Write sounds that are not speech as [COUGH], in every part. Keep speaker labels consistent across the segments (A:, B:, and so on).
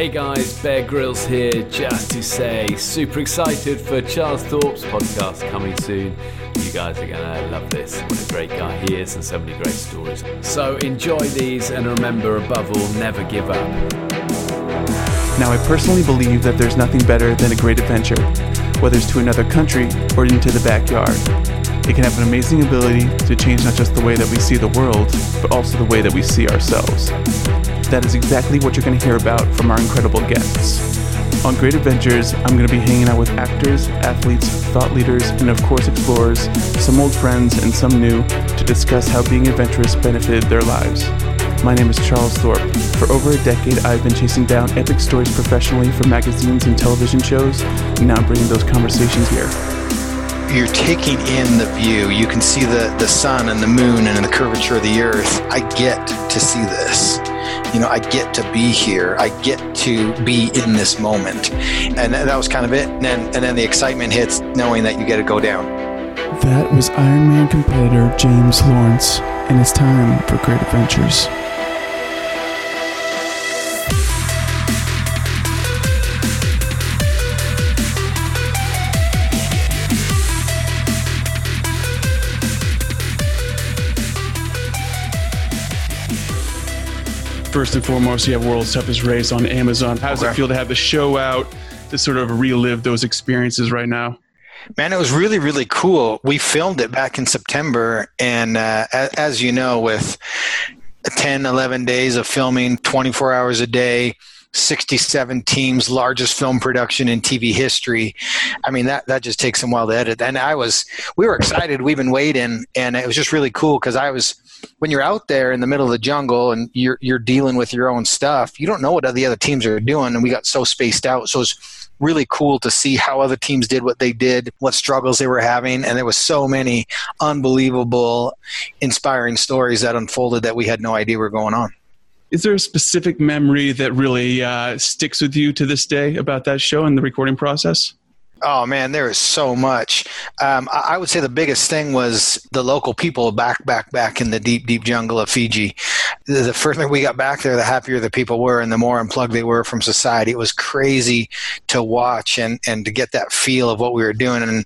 A: Hey guys, Bear Grylls here, just to say, super excited for Charles Thorpe's podcast coming soon. You guys are gonna love this. What a great guy he is, and so many great stories. So enjoy these, and remember, above all, never give up.
B: Now, I personally believe that there's nothing better than a great adventure, whether it's to another country or into the backyard. It can have an amazing ability to change not just the way that we see the world, but also the way that we see ourselves. That is exactly what you're going to hear about from our incredible guests. On Great Adventures, I'm going to be hanging out with actors, athletes, thought leaders, and of course explorers, some old friends and some new, to discuss how being adventurous benefited their lives. My name is Charles Thorpe. For over a decade, I've been chasing down epic stories professionally for magazines and television shows, and now I'm bringing those conversations here
C: you're taking in the view. You can see the, the sun and the moon and the curvature of the earth. I get to see this. You know, I get to be here. I get to be in this moment. And that was kind of it. And then, and then the excitement hits knowing that you get to go down.
B: That was Ironman competitor James Lawrence, and it's time for Great Adventures. First and foremost, you have World's Toughest Race on Amazon. How does okay. it feel to have the show out to sort of relive those experiences right now?
C: Man, it was really, really cool. We filmed it back in September. And uh, as you know, with 10, 11 days of filming, 24 hours a day, 67 teams, largest film production in TV history. I mean, that, that just takes some while to edit. And I was, we were excited. We've been waiting, and it was just really cool because I was, when you're out there in the middle of the jungle and you're, you're dealing with your own stuff, you don't know what the other teams are doing. And we got so spaced out. So it's really cool to see how other teams did what they did, what struggles they were having. And there was so many unbelievable, inspiring stories that unfolded that we had no idea were going on.
B: Is there a specific memory that really uh, sticks with you to this day about that show and the recording process?
C: Oh man, there is so much. Um, I, would say the biggest thing was the local people back, back, back in the deep, deep jungle of Fiji. The, the further we got back there, the happier the people were, and the more unplugged they were from society. It was crazy to watch and and to get that feel of what we were doing. And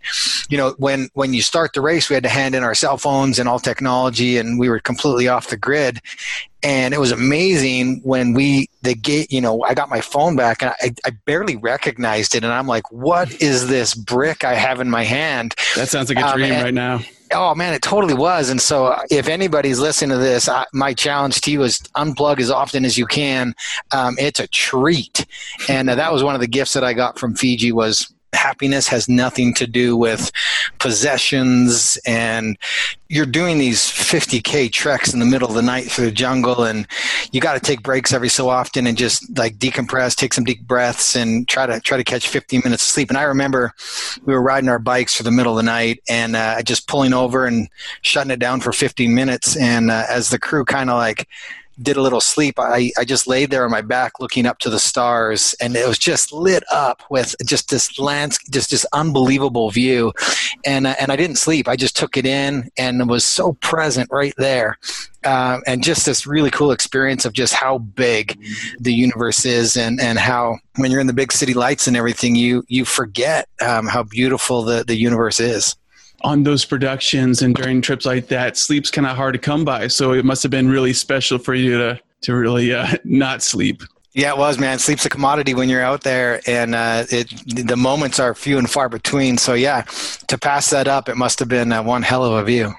C: you know, when when you start the race, we had to hand in our cell phones and all technology, and we were completely off the grid and it was amazing when we the gate you know i got my phone back and I, I barely recognized it and i'm like what is this brick i have in my hand
B: that sounds like a um, dream um, and, right now
C: oh man it totally was. And so uh, if anybody's listening to this I, my challenge to you is unplug as often as you can. Um, it's a treat. And uh, that was one of the gifts that i got from fiji was happiness has nothing to do with possessions and you're doing these 50k treks in the middle of the night through the jungle and you got to take breaks every so often and just like decompress take some deep breaths and try to try to catch 15 minutes of sleep. And i remember we were riding our bikes for the middle of the night and uh, just pulling over and shutting it down for 15 minutes and uh, as the crew kind of like did a little sleep, I, I just laid there on my back looking up to the stars, and it was just lit up with just this lands, just this unbelievable view. And uh, and I didn't sleep. I just took it in and was so present right there. Uh, and just this really cool experience of just how big the universe is, and, and how when you're in the big city lights and everything, you you forget um, how beautiful the, the universe is
B: on those productions and during trips like that, sleep's kind of hard to come by. So it must have been really special for you to to really uh, [LAUGHS] not sleep.
C: Yeah, it was, man. Sleep's a commodity when you're out there, and uh, it the moments are few and far between. So yeah, to pass that up, it must have been uh, one hell of a view.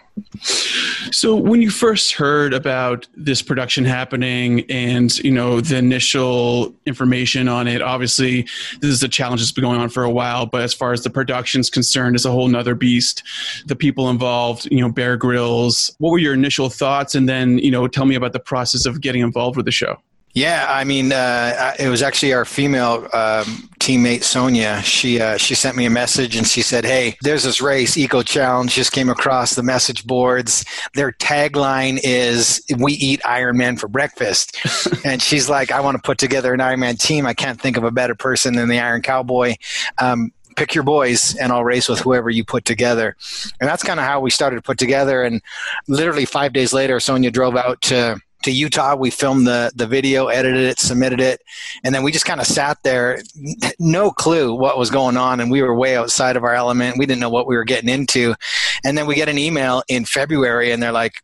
B: So when you first heard about this production happening and you know the initial information on it, obviously this is a challenge that's been going on for a while. But as far as the production's concerned, it's a whole nother beast. The people involved, you know, Bear Grylls. What were your initial thoughts, and then you know, tell me about the process of getting involved with the show.
C: Yeah, I mean, uh, it was actually our female um, teammate Sonia. She uh, she sent me a message and she said, "Hey, there's this race, Eco Challenge, just came across the message boards. Their tagline is "We eat Iron Man for breakfast," [LAUGHS] and she's like, "I want to put together an Iron Man team. I can't think of a better person than the Iron Cowboy." Um, pick your boys and I'll race with whoever you put together. And that's kind of how we started to put together. And literally five days later, Sonia drove out to to Utah. We filmed the the video, edited it, submitted it, and then we just kind of sat there, no clue what was going on, and we were way outside of our element. We didn't know what we were getting into, and then we get an email in February, and they're like,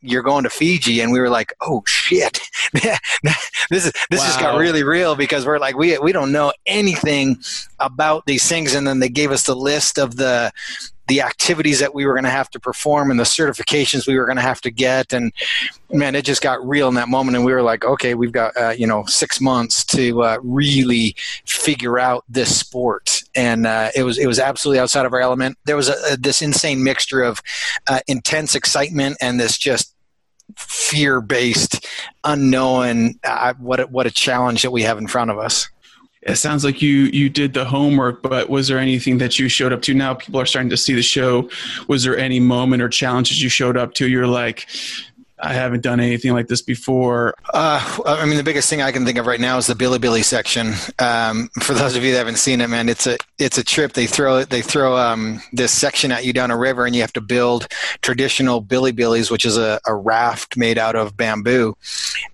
C: you're going to Fiji, and we were like, oh shit, [LAUGHS] this is this wow. just got really real because we're like we we don't know anything about these things, and then they gave us the list of the the activities that we were going to have to perform and the certifications we were going to have to get. And man it just got real in that moment. And we were like okay we've got uh, you know six months to uh, really figure out this sport. And uh, it was it was absolutely outside of our element. There was a, a, this insane mixture of uh, intense excitement and this just fear based unknown uh, what what a challenge that we have in front of us
B: it sounds like you you did the homework but was there anything that you showed up to now people are starting to see the show was there any moment or challenges you showed up to you're like I haven't done anything like this before.
C: Uh, I mean, the biggest thing I can think of right now is the bilibili section. Um, for those of you that haven't seen it, man, it's a it's a trip. They throw they throw um, this section at you down a river, and you have to build traditional bilibilis, which is a, a raft made out of bamboo.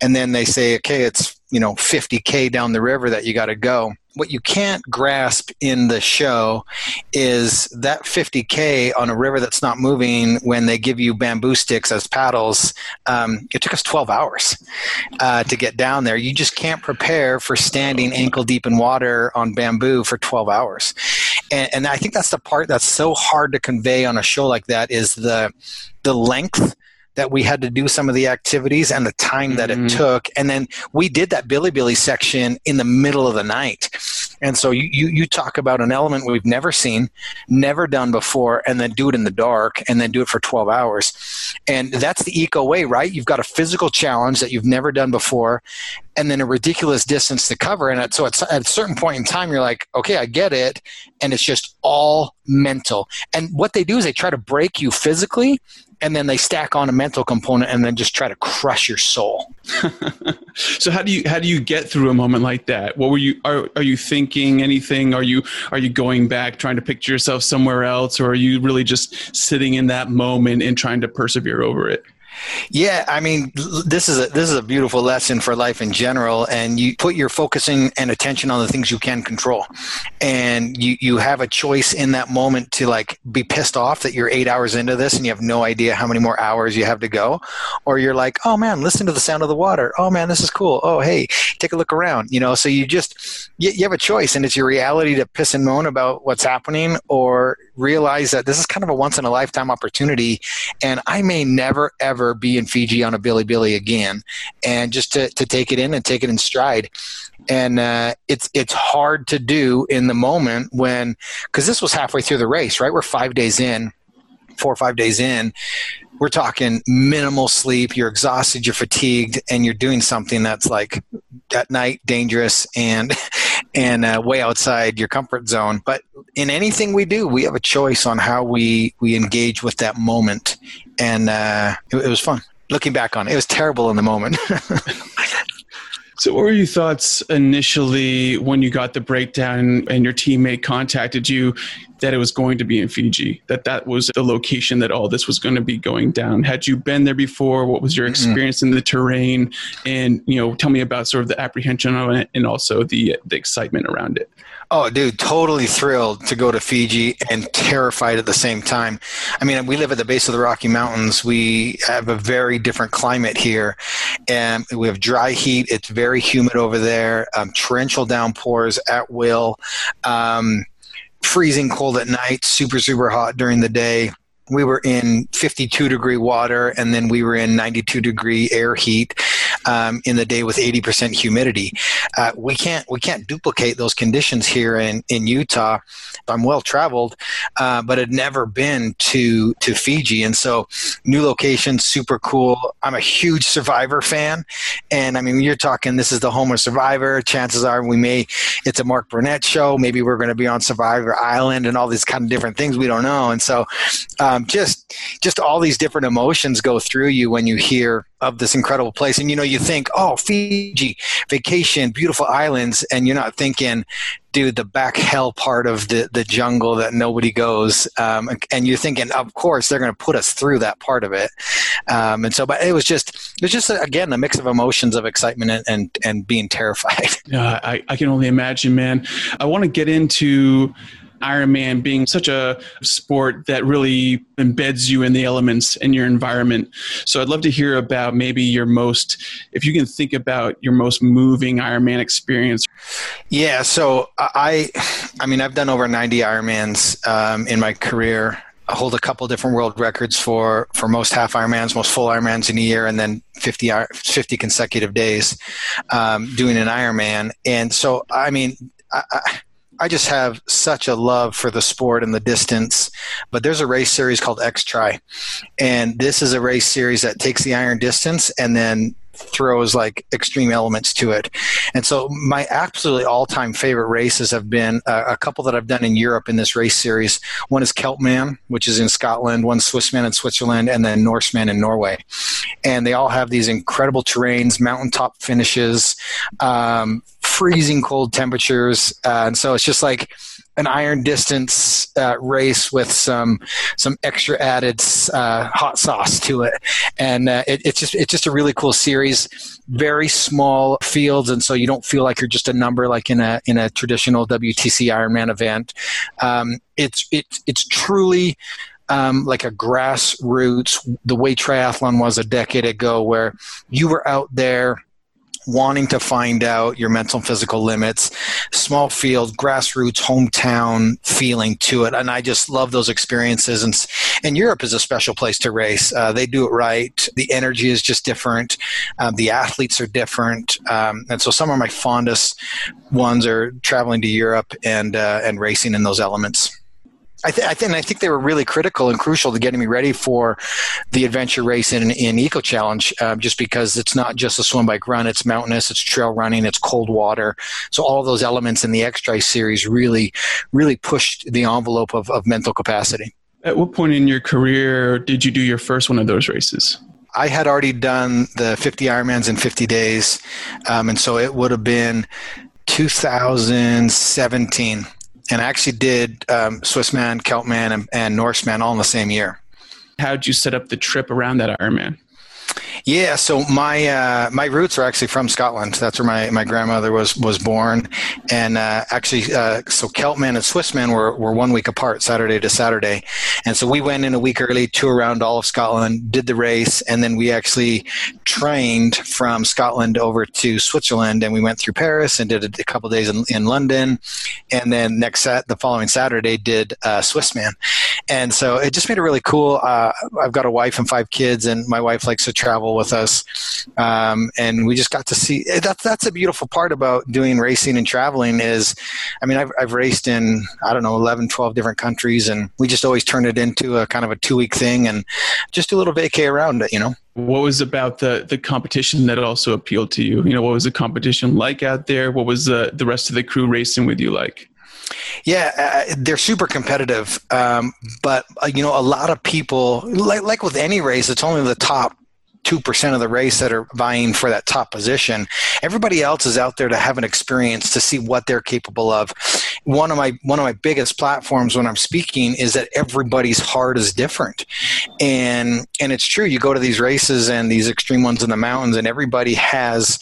C: And then they say, okay, it's you know 50k down the river that you got to go. What you can't grasp in the show is that 50k on a river that's not moving when they give you bamboo sticks as paddles um, it took us 12 hours uh, to get down there. You just can't prepare for standing ankle deep in water on bamboo for 12 hours. And, and i think that's the part that's so hard to convey on a show like that is the the length that we had to do some of the activities and the time that mm-hmm. it took. And then we did that bilibili section in the middle of the night. And so you, you, you talk about an element we've never seen, never done before, and then do it in the dark and then do it for 12 hours. And that's the eco way, right? You've got a physical challenge that you've never done before and then a ridiculous distance to cover. And so at, at a certain point in time, you're like, okay, I get it. And it's just all mental. And what they do is they try to break you physically and then they stack on a mental component and then just try to crush your soul. [LAUGHS]
B: so how do you how do you get through a moment like that? What were you are are you thinking anything? Are you are you going back trying to picture yourself somewhere else or are you really just sitting in that moment and trying to persevere over it?
C: Yeah, I mean, this is a this is a beautiful lesson for life in general, and you put your focusing and attention on the things you can control, and you you have a choice in that moment to like be pissed off that you're eight hours into this and you have no idea how many more hours you have to go, or you're like, oh man, listen to the sound of the water. Oh man, this is cool. Oh hey, take a look around. You know, so you just you, you have a choice, and it's your reality to piss and moan about what's happening, or realize that this is kind of a once in a lifetime opportunity, and I may never ever be in Fiji on a bilibili again, and just to, to take it in and take it in stride. And uh, it's it's hard to do in the moment when because this was halfway through the race, right? We're five days in, four or five days in. We're talking minimal sleep. You're exhausted. You're fatigued, and you're doing something that's like at night dangerous and [LAUGHS] and uh, way outside your comfort zone. But in anything we do, we have a choice on how we we engage with that moment, and uh, it, it was fun. Looking back on it, it was terrible in the moment. [LAUGHS] [LAUGHS]
B: So, what were your thoughts initially when you got the breakdown and your teammate contacted you that it was going to be in Fiji, that that was the location that all this was going to be going down? Had you been there before? What was your experience mm-hmm. in the terrain? And you know, tell me about sort of the apprehension of it and also the the excitement around it.
C: Oh, dude, totally thrilled to go to Fiji and terrified at the same time. I mean, we live at the base of the Rocky Mountains. We have a very different climate here, and we have dry heat. It's very humid over there, um, torrential downpours at will, um, freezing cold at night, super, super hot during the day we were in 52 degree water and then we were in 92 degree air heat um, in the day with 80% humidity. Uh, we can't we can't duplicate those conditions here in, in Utah. I'm well traveled, uh, but had never been to to Fiji, and so new location, super cool. I'm a huge Survivor fan, and I mean you're talking this is the home of Survivor. Chances are we may it's a Mark Burnett show. Maybe we're going to be on Survivor Island and all these kind of different things we don't know, and so um, just just all these different emotions go through you when you hear of this incredible place. And you know, you think, oh, Fiji, vacation, beautiful islands, and you're not thinking, dude, the back hell part of the, the jungle that nobody goes. Um, and you're thinking, of course, they're going to put us through that part of it. Um, and so, but it was just it's just again a mix of emotions of excitement and and, and being terrified.
B: I, I can only imagine, man. I want to get into Ironman being such a sport that really embeds you in the elements in your environment. So I'd love to hear about maybe your most, if you can think about your most moving Ironman experience.
C: Yeah, so I, I mean, I've done over 90 Ironmans um, in my career. I hold a couple different world records for for most half Ironmans, most full Ironmans in a year, and then 50, 50 consecutive days um, doing an Ironman. And so, I mean, I, I I just have such a love for the sport and the distance. But there's a race series called X Tri, and this is a race series that takes the iron distance and then throws like extreme elements to it. And so my absolutely all-time favorite races have been uh, a couple that I've done in Europe in this race series. One is Celtman, which is in Scotland, one Swissman in Switzerland, and then Norseman in Norway. And they all have these incredible terrains, mountaintop finishes, um, freezing cold temperatures, uh, and so it's just like an iron distance uh, race with some some extra added uh, hot sauce to it, and uh, it, it's just it's just a really cool series. Very small fields, and so you don't feel like you're just a number like in a in a traditional WTC Ironman event. Um, it's it's it's truly um, like a grassroots, the way triathlon was a decade ago, where you were out there wanting to find out your mental and physical limits, small field, grassroots, hometown feeling to it. And I just love those experiences. And, and Europe is a special place to race. Uh, they do it right. The energy is just different. Um, the athletes are different. Um, and so some of my fondest ones are traveling to Europe and, uh, and racing in those elements. I, th- I, th- I think they were really critical and crucial to getting me ready for the adventure race in, in Eco Challenge, uh, just because it's not just a swim, bike, run. It's mountainous, it's trail running, it's cold water. So all those elements in the X Tri series really, really pushed the envelope of, of mental capacity.
B: At what point in your career did you do your first one of those races?
C: I had already done the 50 Ironmans in 50 days, um, and so it would have been 2017 and I actually did um, Swissman, Celtman, and, and Norseman all in the same year.
B: How did you set up the trip around that Ironman?
C: Yeah, so my uh, my roots are actually from Scotland. That's where my, my grandmother was was born, and uh, actually, uh, so Celtman and Swissman were, were one week apart, Saturday to Saturday, and so we went in a week early, tour around all of Scotland, did the race, and then we actually trained from Scotland over to Switzerland, and we went through Paris and did a, couple days in, in London, and then next set the following Saturday did uh, Swissman, and so it just made it really cool. Uh, I've got a wife and five kids, and my wife likes to travel with us, um, and we just got to see. That's that's a beautiful part about doing racing and traveling is, I mean, I've I've raced in I don't know 11, 12 different countries, and we just always turn it into a kind of a two week thing and just do a little vacay around it, you know.
B: What was about the the competition that also appealed to you? You know, what was the competition like out there? What was the the rest of the crew racing with you like?
C: Yeah, uh, they're super competitive, um, but uh, you know, a lot of people, like like with any race, it's only the top two percent of the race that are vying for that top position. Everybody else is out there to have an experience to see what they're capable of. One of my one of my biggest platforms when I'm speaking is that everybody's heart is different, and and it's true. You go to these races and these extreme ones in the mountains, and everybody has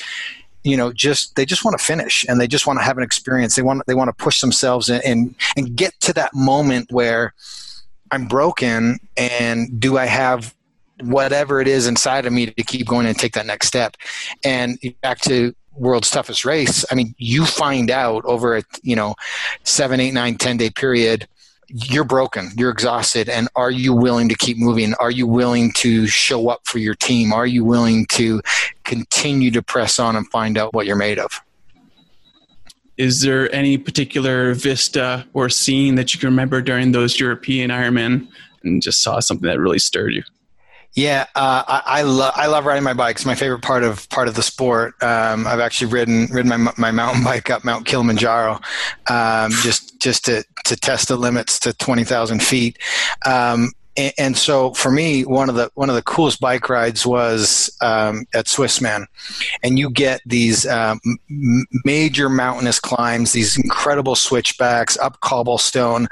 C: you know just they just want to finish and they just want to have an experience they want they want to push themselves and, and and get to that moment where i'm broken and do i have whatever it is inside of me to keep going and take that next step and back to world's toughest race i mean you find out over a you know seven eight nine ten day period you're broken, you're exhausted, and are you willing to keep moving? Are you willing to show up for your team? Are you willing to continue to press on and find out what you're made of?
B: Is there any particular vista or scene that you can remember during those European Ironman and just saw something that really stirred you?
C: Yeah, uh, I, I love I love riding my bike. It's my favorite part of part of the sport. Um, I've actually ridden ridden my my mountain [LAUGHS] bike up Mount Kilimanjaro, um, just just to to test the limits to twenty thousand feet. Um, and, so for me, one of the one of the coolest bike rides was um, at Swissman, and you get these um, major mountainous climbs, these incredible switchbacks up cobblestone,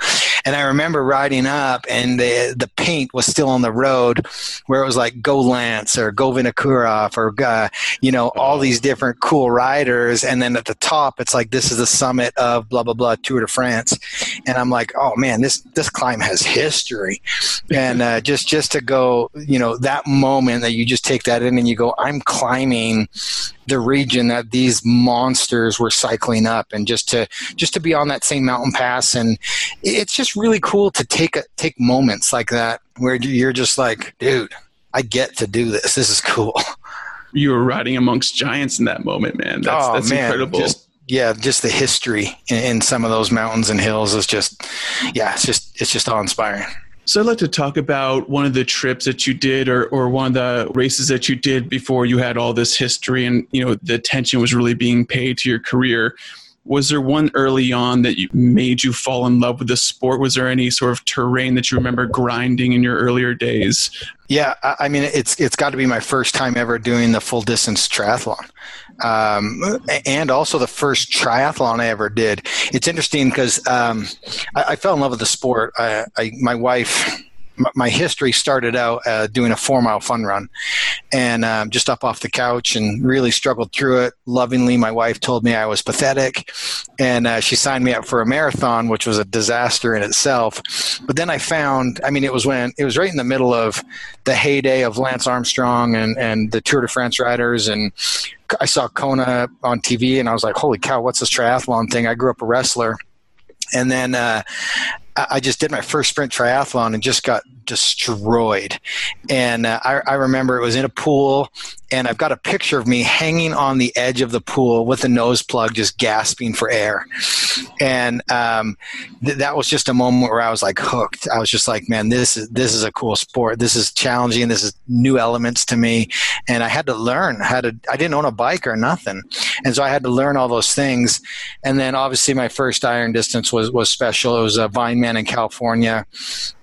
C: and I remember riding up, and the the paint was still on the road, where it was like go Lance or go Vinokurov or uh, you know all these different cool riders, and then at the top it's like this is the summit of blah blah blah Tour de France, and I'm like, oh man, this this climb has history and uh, just just to go you know that moment that you just take that in and you go i'm climbing the region that these monsters were cycling up. And just to just to be on that same mountain pass. And it's just really cool to take a, take moments like that where you're just like dude i get to do this. This is cool. [LAUGHS]
B: You were riding amongst giants in that moment man. That's oh, that's man. incredible.
C: Just, yeah, just the history in, in, some of those mountains and hills is just, yeah, it's just it's just awe inspiring.
B: So I'd like to talk about one of the trips that you did or, or one of the races that you did before you had all this history and you know the attention was really being paid to your career. Was there one early on that you made you fall in love with the sport? Was there any sort of terrain that you remember grinding in your earlier days?
C: Yeah, I mean it's it's got to be my first time ever doing the full distance triathlon um, and also the first triathlon I ever did. It's interesting because um, I, I, fell in love with the sport. I, I, my wife my history started out uh, doing a four mile fun run. And um, just up off the couch and really struggled through it. Lovingly my wife told me i was pathetic. And uh, she signed me up for a marathon which was a disaster in itself. But then i found i mean it was when it was right in the middle of the heyday of lance armstrong and, and the tour de france riders. And i saw kona on tv and i was like holy cow what's this triathlon thing? I grew up a wrestler. And then uh, I just did my first sprint triathlon and just got destroyed. And uh, I, I, remember it was in a pool, and I've got a picture of me hanging on the edge of the pool with a nose plug, just gasping for air. And um, th- that was just a moment where I was like hooked. I was just like, man, this is this is a cool sport. This is challenging. This is new elements to me, and I had to learn how to. I didn't own a bike or nothing, and so I had to learn all those things. And then obviously my first iron distance was was special. It was a Vineman in California,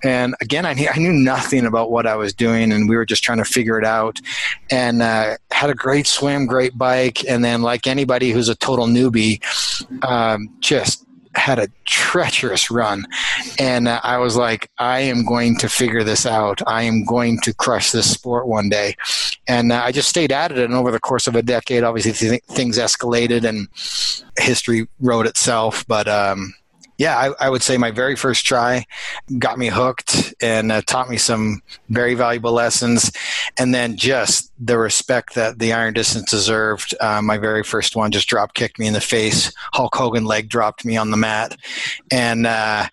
C: and again, I, I knew nothing about what I was doing, and we were just trying to figure it out. And uh, had a great swim, great bike, and then like anybody who's a total newbie, um, just had a treacherous run. And uh, i was like i am going to figure this out. I am going to crush this sport one day. And uh, i just stayed at it and over the course of a decade obviously th- things escalated and history wrote itself. But um, yeah, I, I, would say my very first try got me hooked and uh, taught me some very valuable lessons. And then just the respect that the iron distance deserved. Uh, my very first one just drop kicked me in the face. Hulk Hogan leg dropped me on the mat, and uh,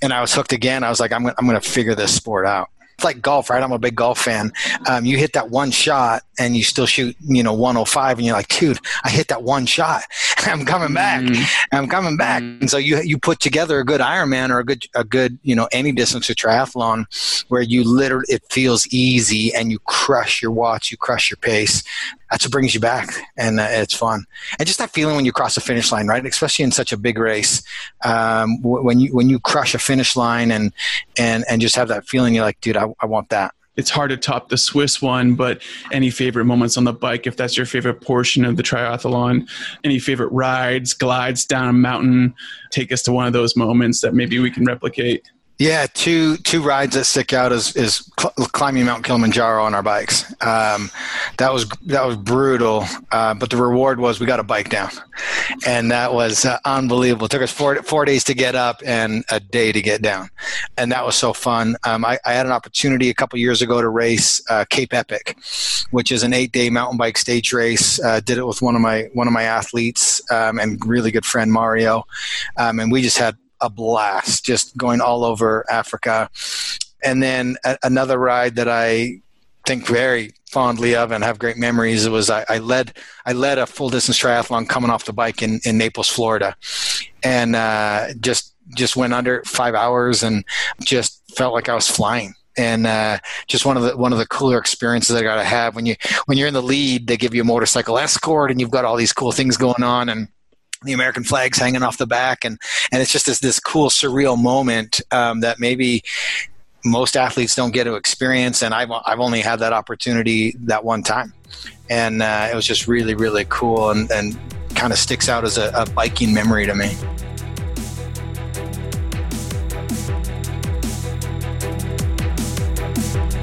C: and I was hooked again. I was like, I'm I'm going to figure this sport out it's like golf, right? I'm a big golf fan. Um, you hit that one shot and you still shoot, you know, 105 and you're like, dude, I hit that one shot. [LAUGHS] I'm coming back. Mm. I'm coming back. Mm. And so you, you put together a good Ironman or a good, a good, you know, any distance of triathlon where you literally, it feels easy and you crush your watts, you crush your pace that's what brings you back, and uh, it's fun. And just that feeling when you cross the finish line, right? Especially in such a big race, um, when you when you crush a finish line and and and just have that feeling, you're like, dude, I, I want that
B: it's hard to top the Swiss one, but any favorite moments on the bike, if that's your favorite portion of the triathlon, any favorite rides, glides down a mountain, take us to one of those moments that maybe we can replicate.
C: Yeah, two two rides that stick out is is cl- climbing Mount Kilimanjaro on our bikes. Um, that was that was brutal, uh, but the reward was we got a bike down, and that was uh, unbelievable. It took us four four days to get up and a day to get down, and that was so fun. Um, I, I, had an opportunity a couple years ago to race uh, Cape Epic, which is an eight day mountain bike stage race. Uh, did it with one of my one of my athletes um, and really good friend Mario, um, and we just had a blast just going all over Africa. And then a- another ride that I think very fondly of and have great memories was I, I, led I led a full distance triathlon coming off the bike in, in Naples, Florida, and uh, just just went under five hours and just felt like I was flying. And uh, just one of the one of the cooler experiences I got to have when you when you're in the lead, they give you a motorcycle escort and you've got all these cool things going on and the American flags hanging off the back, and and it's just this this cool surreal moment um, that maybe most athletes don't get to experience, and I've I've only had that opportunity that one time, and uh, it was just really really cool and and kind of sticks out as a, a biking memory to me.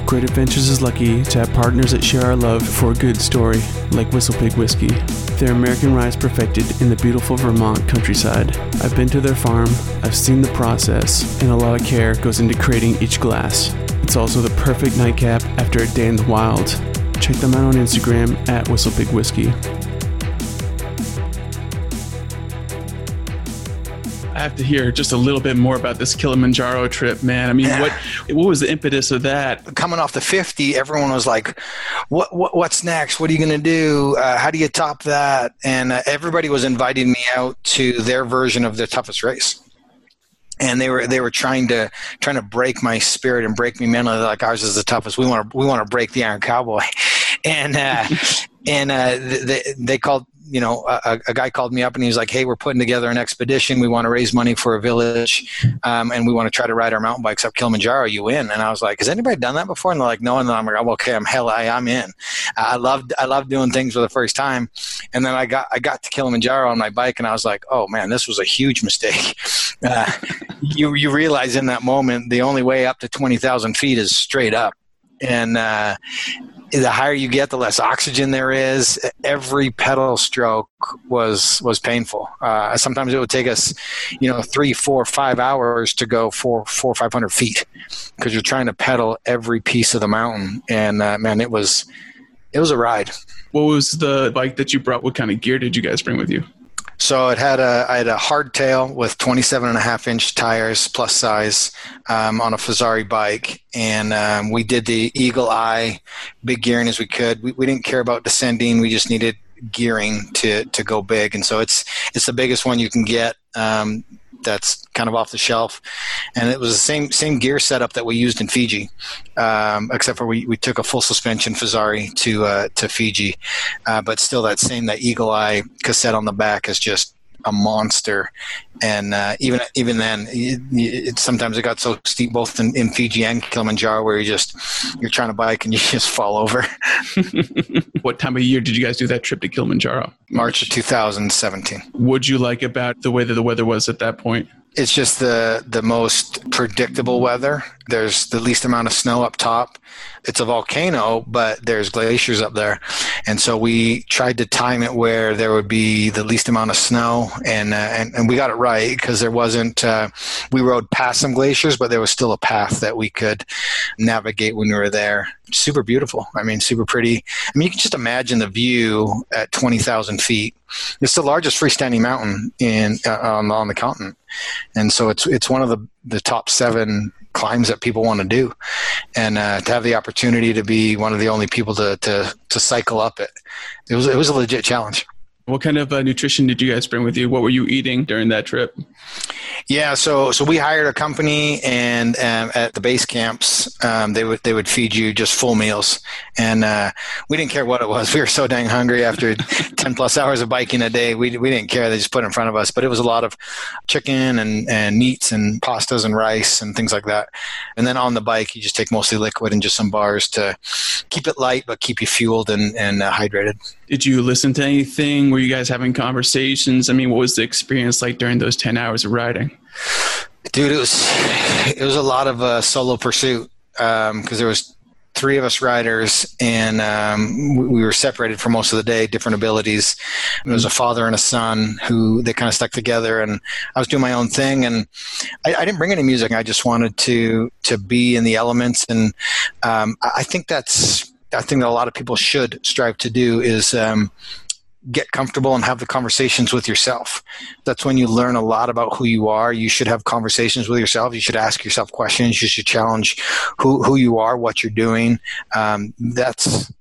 B: Great Adventures is lucky to have partners that share our love for a good story, like Whistlepig Whiskey. Their American rye is perfected in the beautiful Vermont countryside. I've been to their farm, I've seen the process, and a lot of care goes into creating each glass. It's also the perfect nightcap after a day in the wild. Check them out on Instagram at Whistlepig Whiskey. I have to hear just a little bit more about this Kilimanjaro trip, man. I mean, yeah. what what was the impetus of that?
C: Coming off the 50, everyone was like, "What, what what's next? What are you going to do? Uh, how do you top that?" And uh, everybody was inviting me out to their version of the toughest race and they were they were trying to trying to break my spirit and break me mentally like ours is the toughest we want to we want to break the iron cowboy [LAUGHS] and uh, and uh, they, they called you know, a, a, guy called me up and he was like, "Hey, we're putting together an expedition. We want to raise money for a village, um, and we want to try to ride our mountain bikes up Kilimanjaro. You in?" And I was like, "Has anybody done that before?" And they're like, "No." And I'm like, oh, "Okay, I'm hell, I, I'm in. I loved I loved doing things for the first time." And then I got I got to Kilimanjaro on my bike, and I was like, "Oh man, this was a huge mistake." [LAUGHS] Uh, you you realize in that moment the only way up to twenty thousand feet is straight up, and uh, the higher you get, the less oxygen there is. Every pedal stroke was was painful. Uh, sometimes it would take us, you know, three, four, five hours to go four, four, five hundred feet because you're trying to pedal every piece of the mountain. And uh, man, it was it was a ride.
B: What was the bike that you brought? What kind of gear did you guys bring with you?
C: So it had a I had a hardtail with 27 and a half inch tires plus size um, on a Fezzari bike, and um, we did the Eagle Eye big gearing as we could. We, we didn't care about descending; we just needed gearing to to go big, and so it's it's the biggest one you can get. Um, that's kind of off the shelf, and it was the same same gear setup that we used in Fiji, um, except for we, we took a full suspension Fezzari to uh, to Fiji, uh, but still that same that Eagle Eye cassette on the back is just a monster, and uh, even even then, it, it, sometimes it got so steep both in, in, Fiji and Kilimanjaro where you just you're trying to bike and you [LAUGHS] just fall over. [LAUGHS]
B: what time of year did you guys do that trip to Kilimanjaro?
C: March of 2017.
B: What'd you like about the way that the weather was at that point?
C: It's just the the most predictable weather. There's the least amount of snow up top. It's a volcano, but there's glaciers up there, and so we tried to time it where there would be the least amount of snow, and uh, and, and we got it right because there wasn't. Uh, we rode past some glaciers, but there was still a path that we could navigate when we were there. Super beautiful. I mean, super pretty. I mean, you can just imagine the view at twenty thousand feet. It's the largest freestanding mountain in uh, on, on the continent, and so it's it's one of the the top seven climbs that people want to do, and uh, to have the opportunity to be one of the only people to to to cycle up it, it was it was a legit challenge.
B: What kind of uh, nutrition did you guys bring with you? What were you eating during that trip?
C: Yeah, so so we hired a company, and um, at the base camps, um, they would they would feed you just full meals, and uh, we didn't care what it was. [LAUGHS] We were so dang hungry after [LAUGHS] ten plus hours of biking a day. We we didn't care. They just put it in front of us, but it was a lot of chicken and and meats and pastas and rice and things like that. And then on the bike, you just take mostly liquid and just some bars to keep it light but keep you fueled and and uh, hydrated.
B: Did you listen to anything? Were you guys having conversations? I mean, what was the experience like during those ten hours of riding?
C: Dude, it was it was a lot of uh, solo pursuit because um, there was three of us riders, and um, we were separated for most of the day, different abilities. It was a father and a son who they kind of stuck together, and I was doing my own thing, and I, I didn't bring any music. I just wanted to to be in the elements, and um, I think that's I think that a lot of people should strive to do is um, get comfortable and have the conversations with yourself. That's when you learn a lot about who you are. You should have conversations with yourself. You should ask yourself questions. You should challenge who, who you are, what you're doing. Um, that's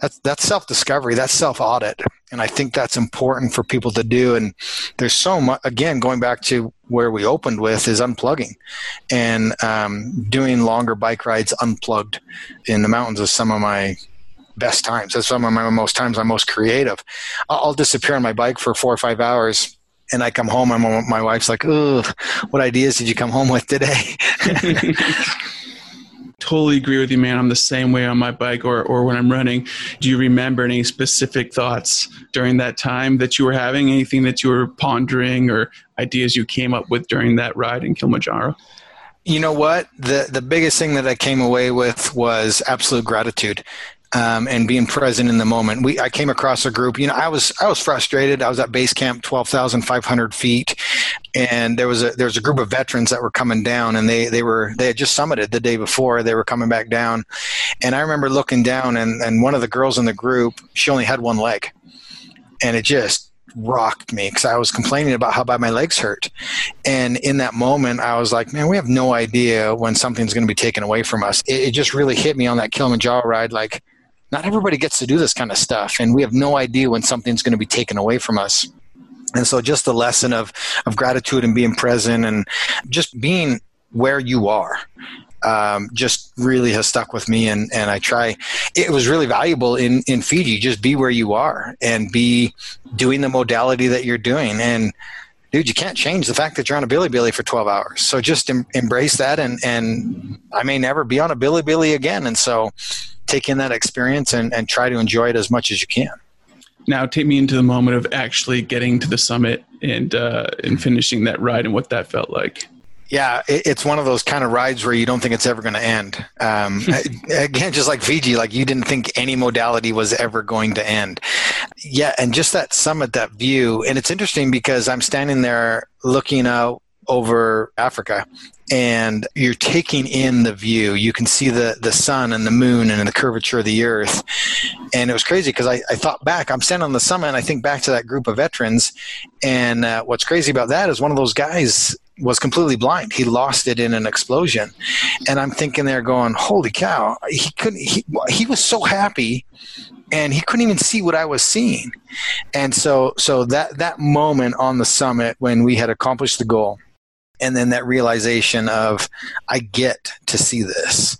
C: that's that's self discovery. That's self audit, and I think that's important for people to do. And there's so much. Again, going back to where we opened with is unplugging, and um, doing longer bike rides unplugged in the mountains is some of my best times. That's some of my most times I'm most creative. I'll disappear on my bike for four or five hours and I come home and my wife's like, "Ugh, what ideas did you come home with today?" [LAUGHS]
B: totally agree with you, man. I'm the same way on my bike or, or when I'm running. Do you remember any specific thoughts during that time that you were having? Anything that you were pondering or ideas you came up with during that ride in Kilimanjaro?
C: You know what? The the biggest thing that I came away with was absolute gratitude. Um, and being present in the moment. We I came across a group. You know, I was I was frustrated. I was at base camp, twelve thousand five hundred feet, and there was a there was a group of veterans that were coming down, and they they were they had just summited the day before. They were coming back down, and I remember looking down, and and one of the girls in the group, she only had one leg, and it just rocked me because I was complaining about how bad my legs hurt. And in that moment, I was like, man, we have no idea when something's going to be taken away from us. It, it, just really hit me on that Kilimanjaro ride. Like, not everybody gets to do this kind of stuff. And we have no idea when something's going to be taken away from us. And so just the lesson of, of gratitude and being present and just being where you are um, just really has stuck with me and, and I try it was really valuable in, in Fiji just be where you are and be doing the modality that you're doing and dude you can't change the fact that you're on a bilibili for 12 hours so just em- embrace that and and I may never be on a bilibili again and so take in that experience and, and try to enjoy it as much as you can
B: now take me into the moment of actually getting to the summit and uh, and finishing that ride and what that felt like
C: yeah, it's one of those kind of rides where you don't think it's ever going to end. Um, [LAUGHS] again, just like Fiji, like you didn't think any modality was ever going to end. Yeah, and just that summit, that view, and it's interesting because I'm standing there looking out over Africa and you're taking in the view. You can see the, the sun and the moon and the curvature of the earth. And it was crazy because I, I thought back, I'm standing on the summit and I think back to that group of veterans. And uh, what's crazy about that is one of those guys was completely blind. He lost it in an explosion. And I'm thinking there going, holy cow, he couldn't, he, he was so happy and he couldn't even see what I was seeing. And so, so that, that moment on the summit when we had accomplished the goal and then that realization of, I get to see this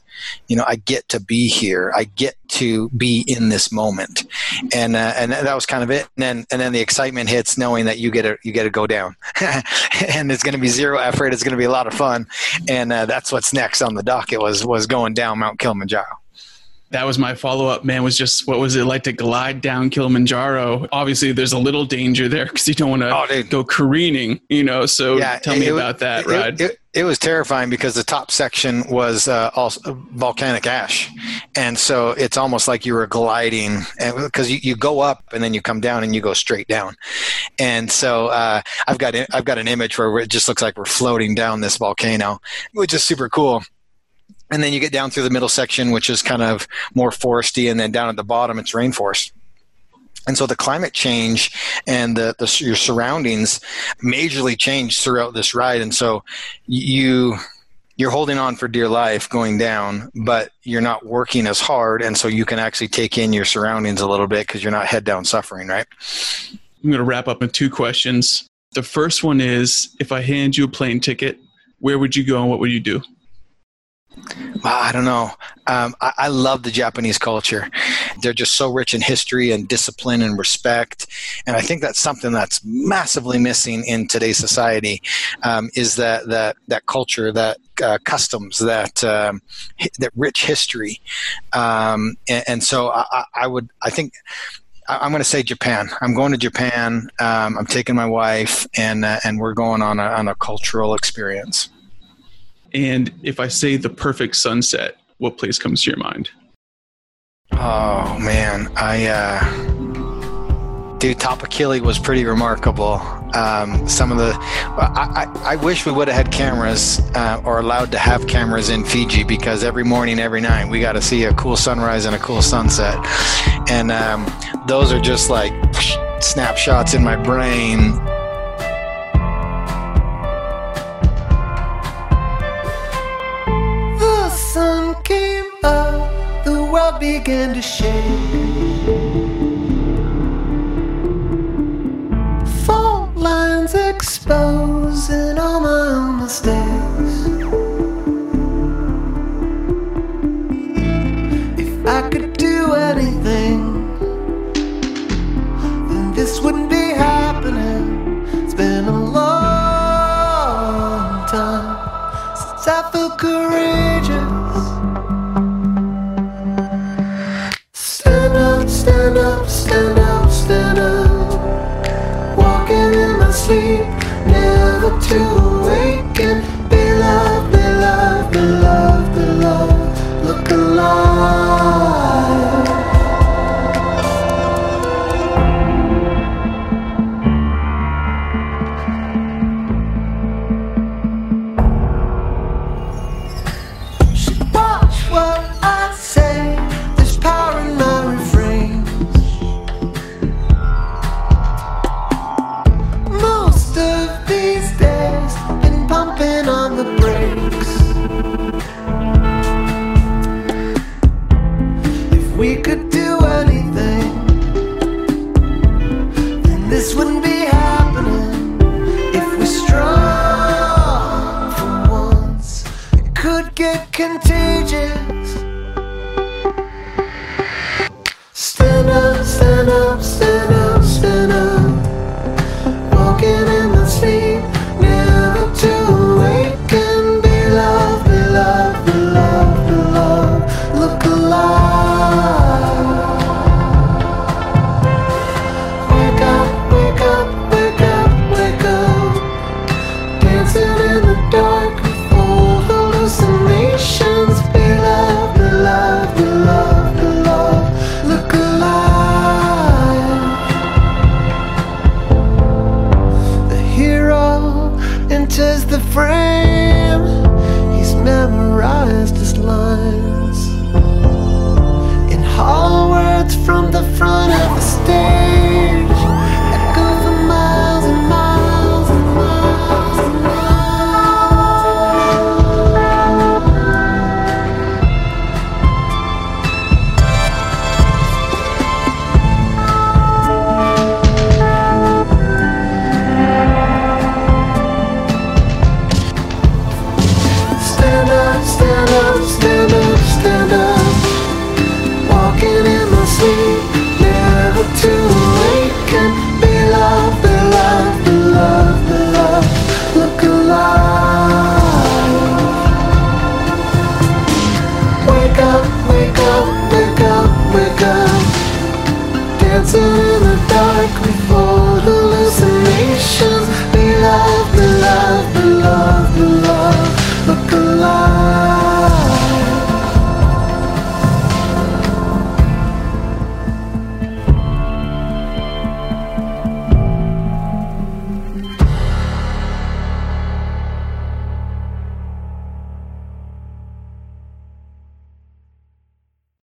C: you know, I get to be here. I get to be in this moment, and uh, and that was kind of it. And then and then the excitement hits, knowing that you get to you get to go down, [LAUGHS] and it's going to be zero effort. It's going to be a lot of fun, and uh, that's what's next on the docket was was going down Mount Kilimanjaro
B: that was my follow up, man, was just what was it like to glide down Kilimanjaro? Obviously, there's a little danger there [LAUGHS] because you don't want to oh, go careening, you know. So yeah, tell me about that
C: it,
B: ride.
C: It, it, was terrifying because the top section was uh, also volcanic ash. And so it's almost like you were gliding because you, you go up and then you come down and you go straight down. And so uh, I've got I've got an image where it just looks like we're floating down this volcano, which is super cool and then you get down through the middle section, which is kind of more foresty, and then down at the bottom, it's rainforest. And so the climate change and the, the your surroundings majorly change throughout this ride, and so you you're holding on for dear life going down, but you're not working as hard, and so you can actually take in your surroundings a little bit because you're not head down suffering, right?
B: I'm going to wrap up in two questions. The first one is if I hand you a plane ticket, where would you go and what would you do?
C: I don't know. Um, I, I, love the Japanese culture. They're just so rich in history and discipline and respect, and I think that's something that's massively missing in today's society. Um, is that that that culture, that uh, customs, that um, that rich history, um, and, and, so I, I, would. I think. I'm going to say Japan. I'm going to Japan. Um, I'm taking my wife, and uh, and we're going on a on a cultural experience.
B: And if I say the perfect sunset, what place comes to your mind?
C: Oh man, I uh, dude, Kili was pretty remarkable. Um, some of the, I, I, I, wish we would have had cameras uh, or allowed to have cameras in Fiji because every morning, every night, we got to see a cool sunrise and a cool sunset, and um, those are just like snapshots in my brain
D: began to shake. Fault lines exposing all my own mistakes. If I could do anything, then this wouldn't be happening. It's been a long time since I felt courageous. Sleep, never to contagious.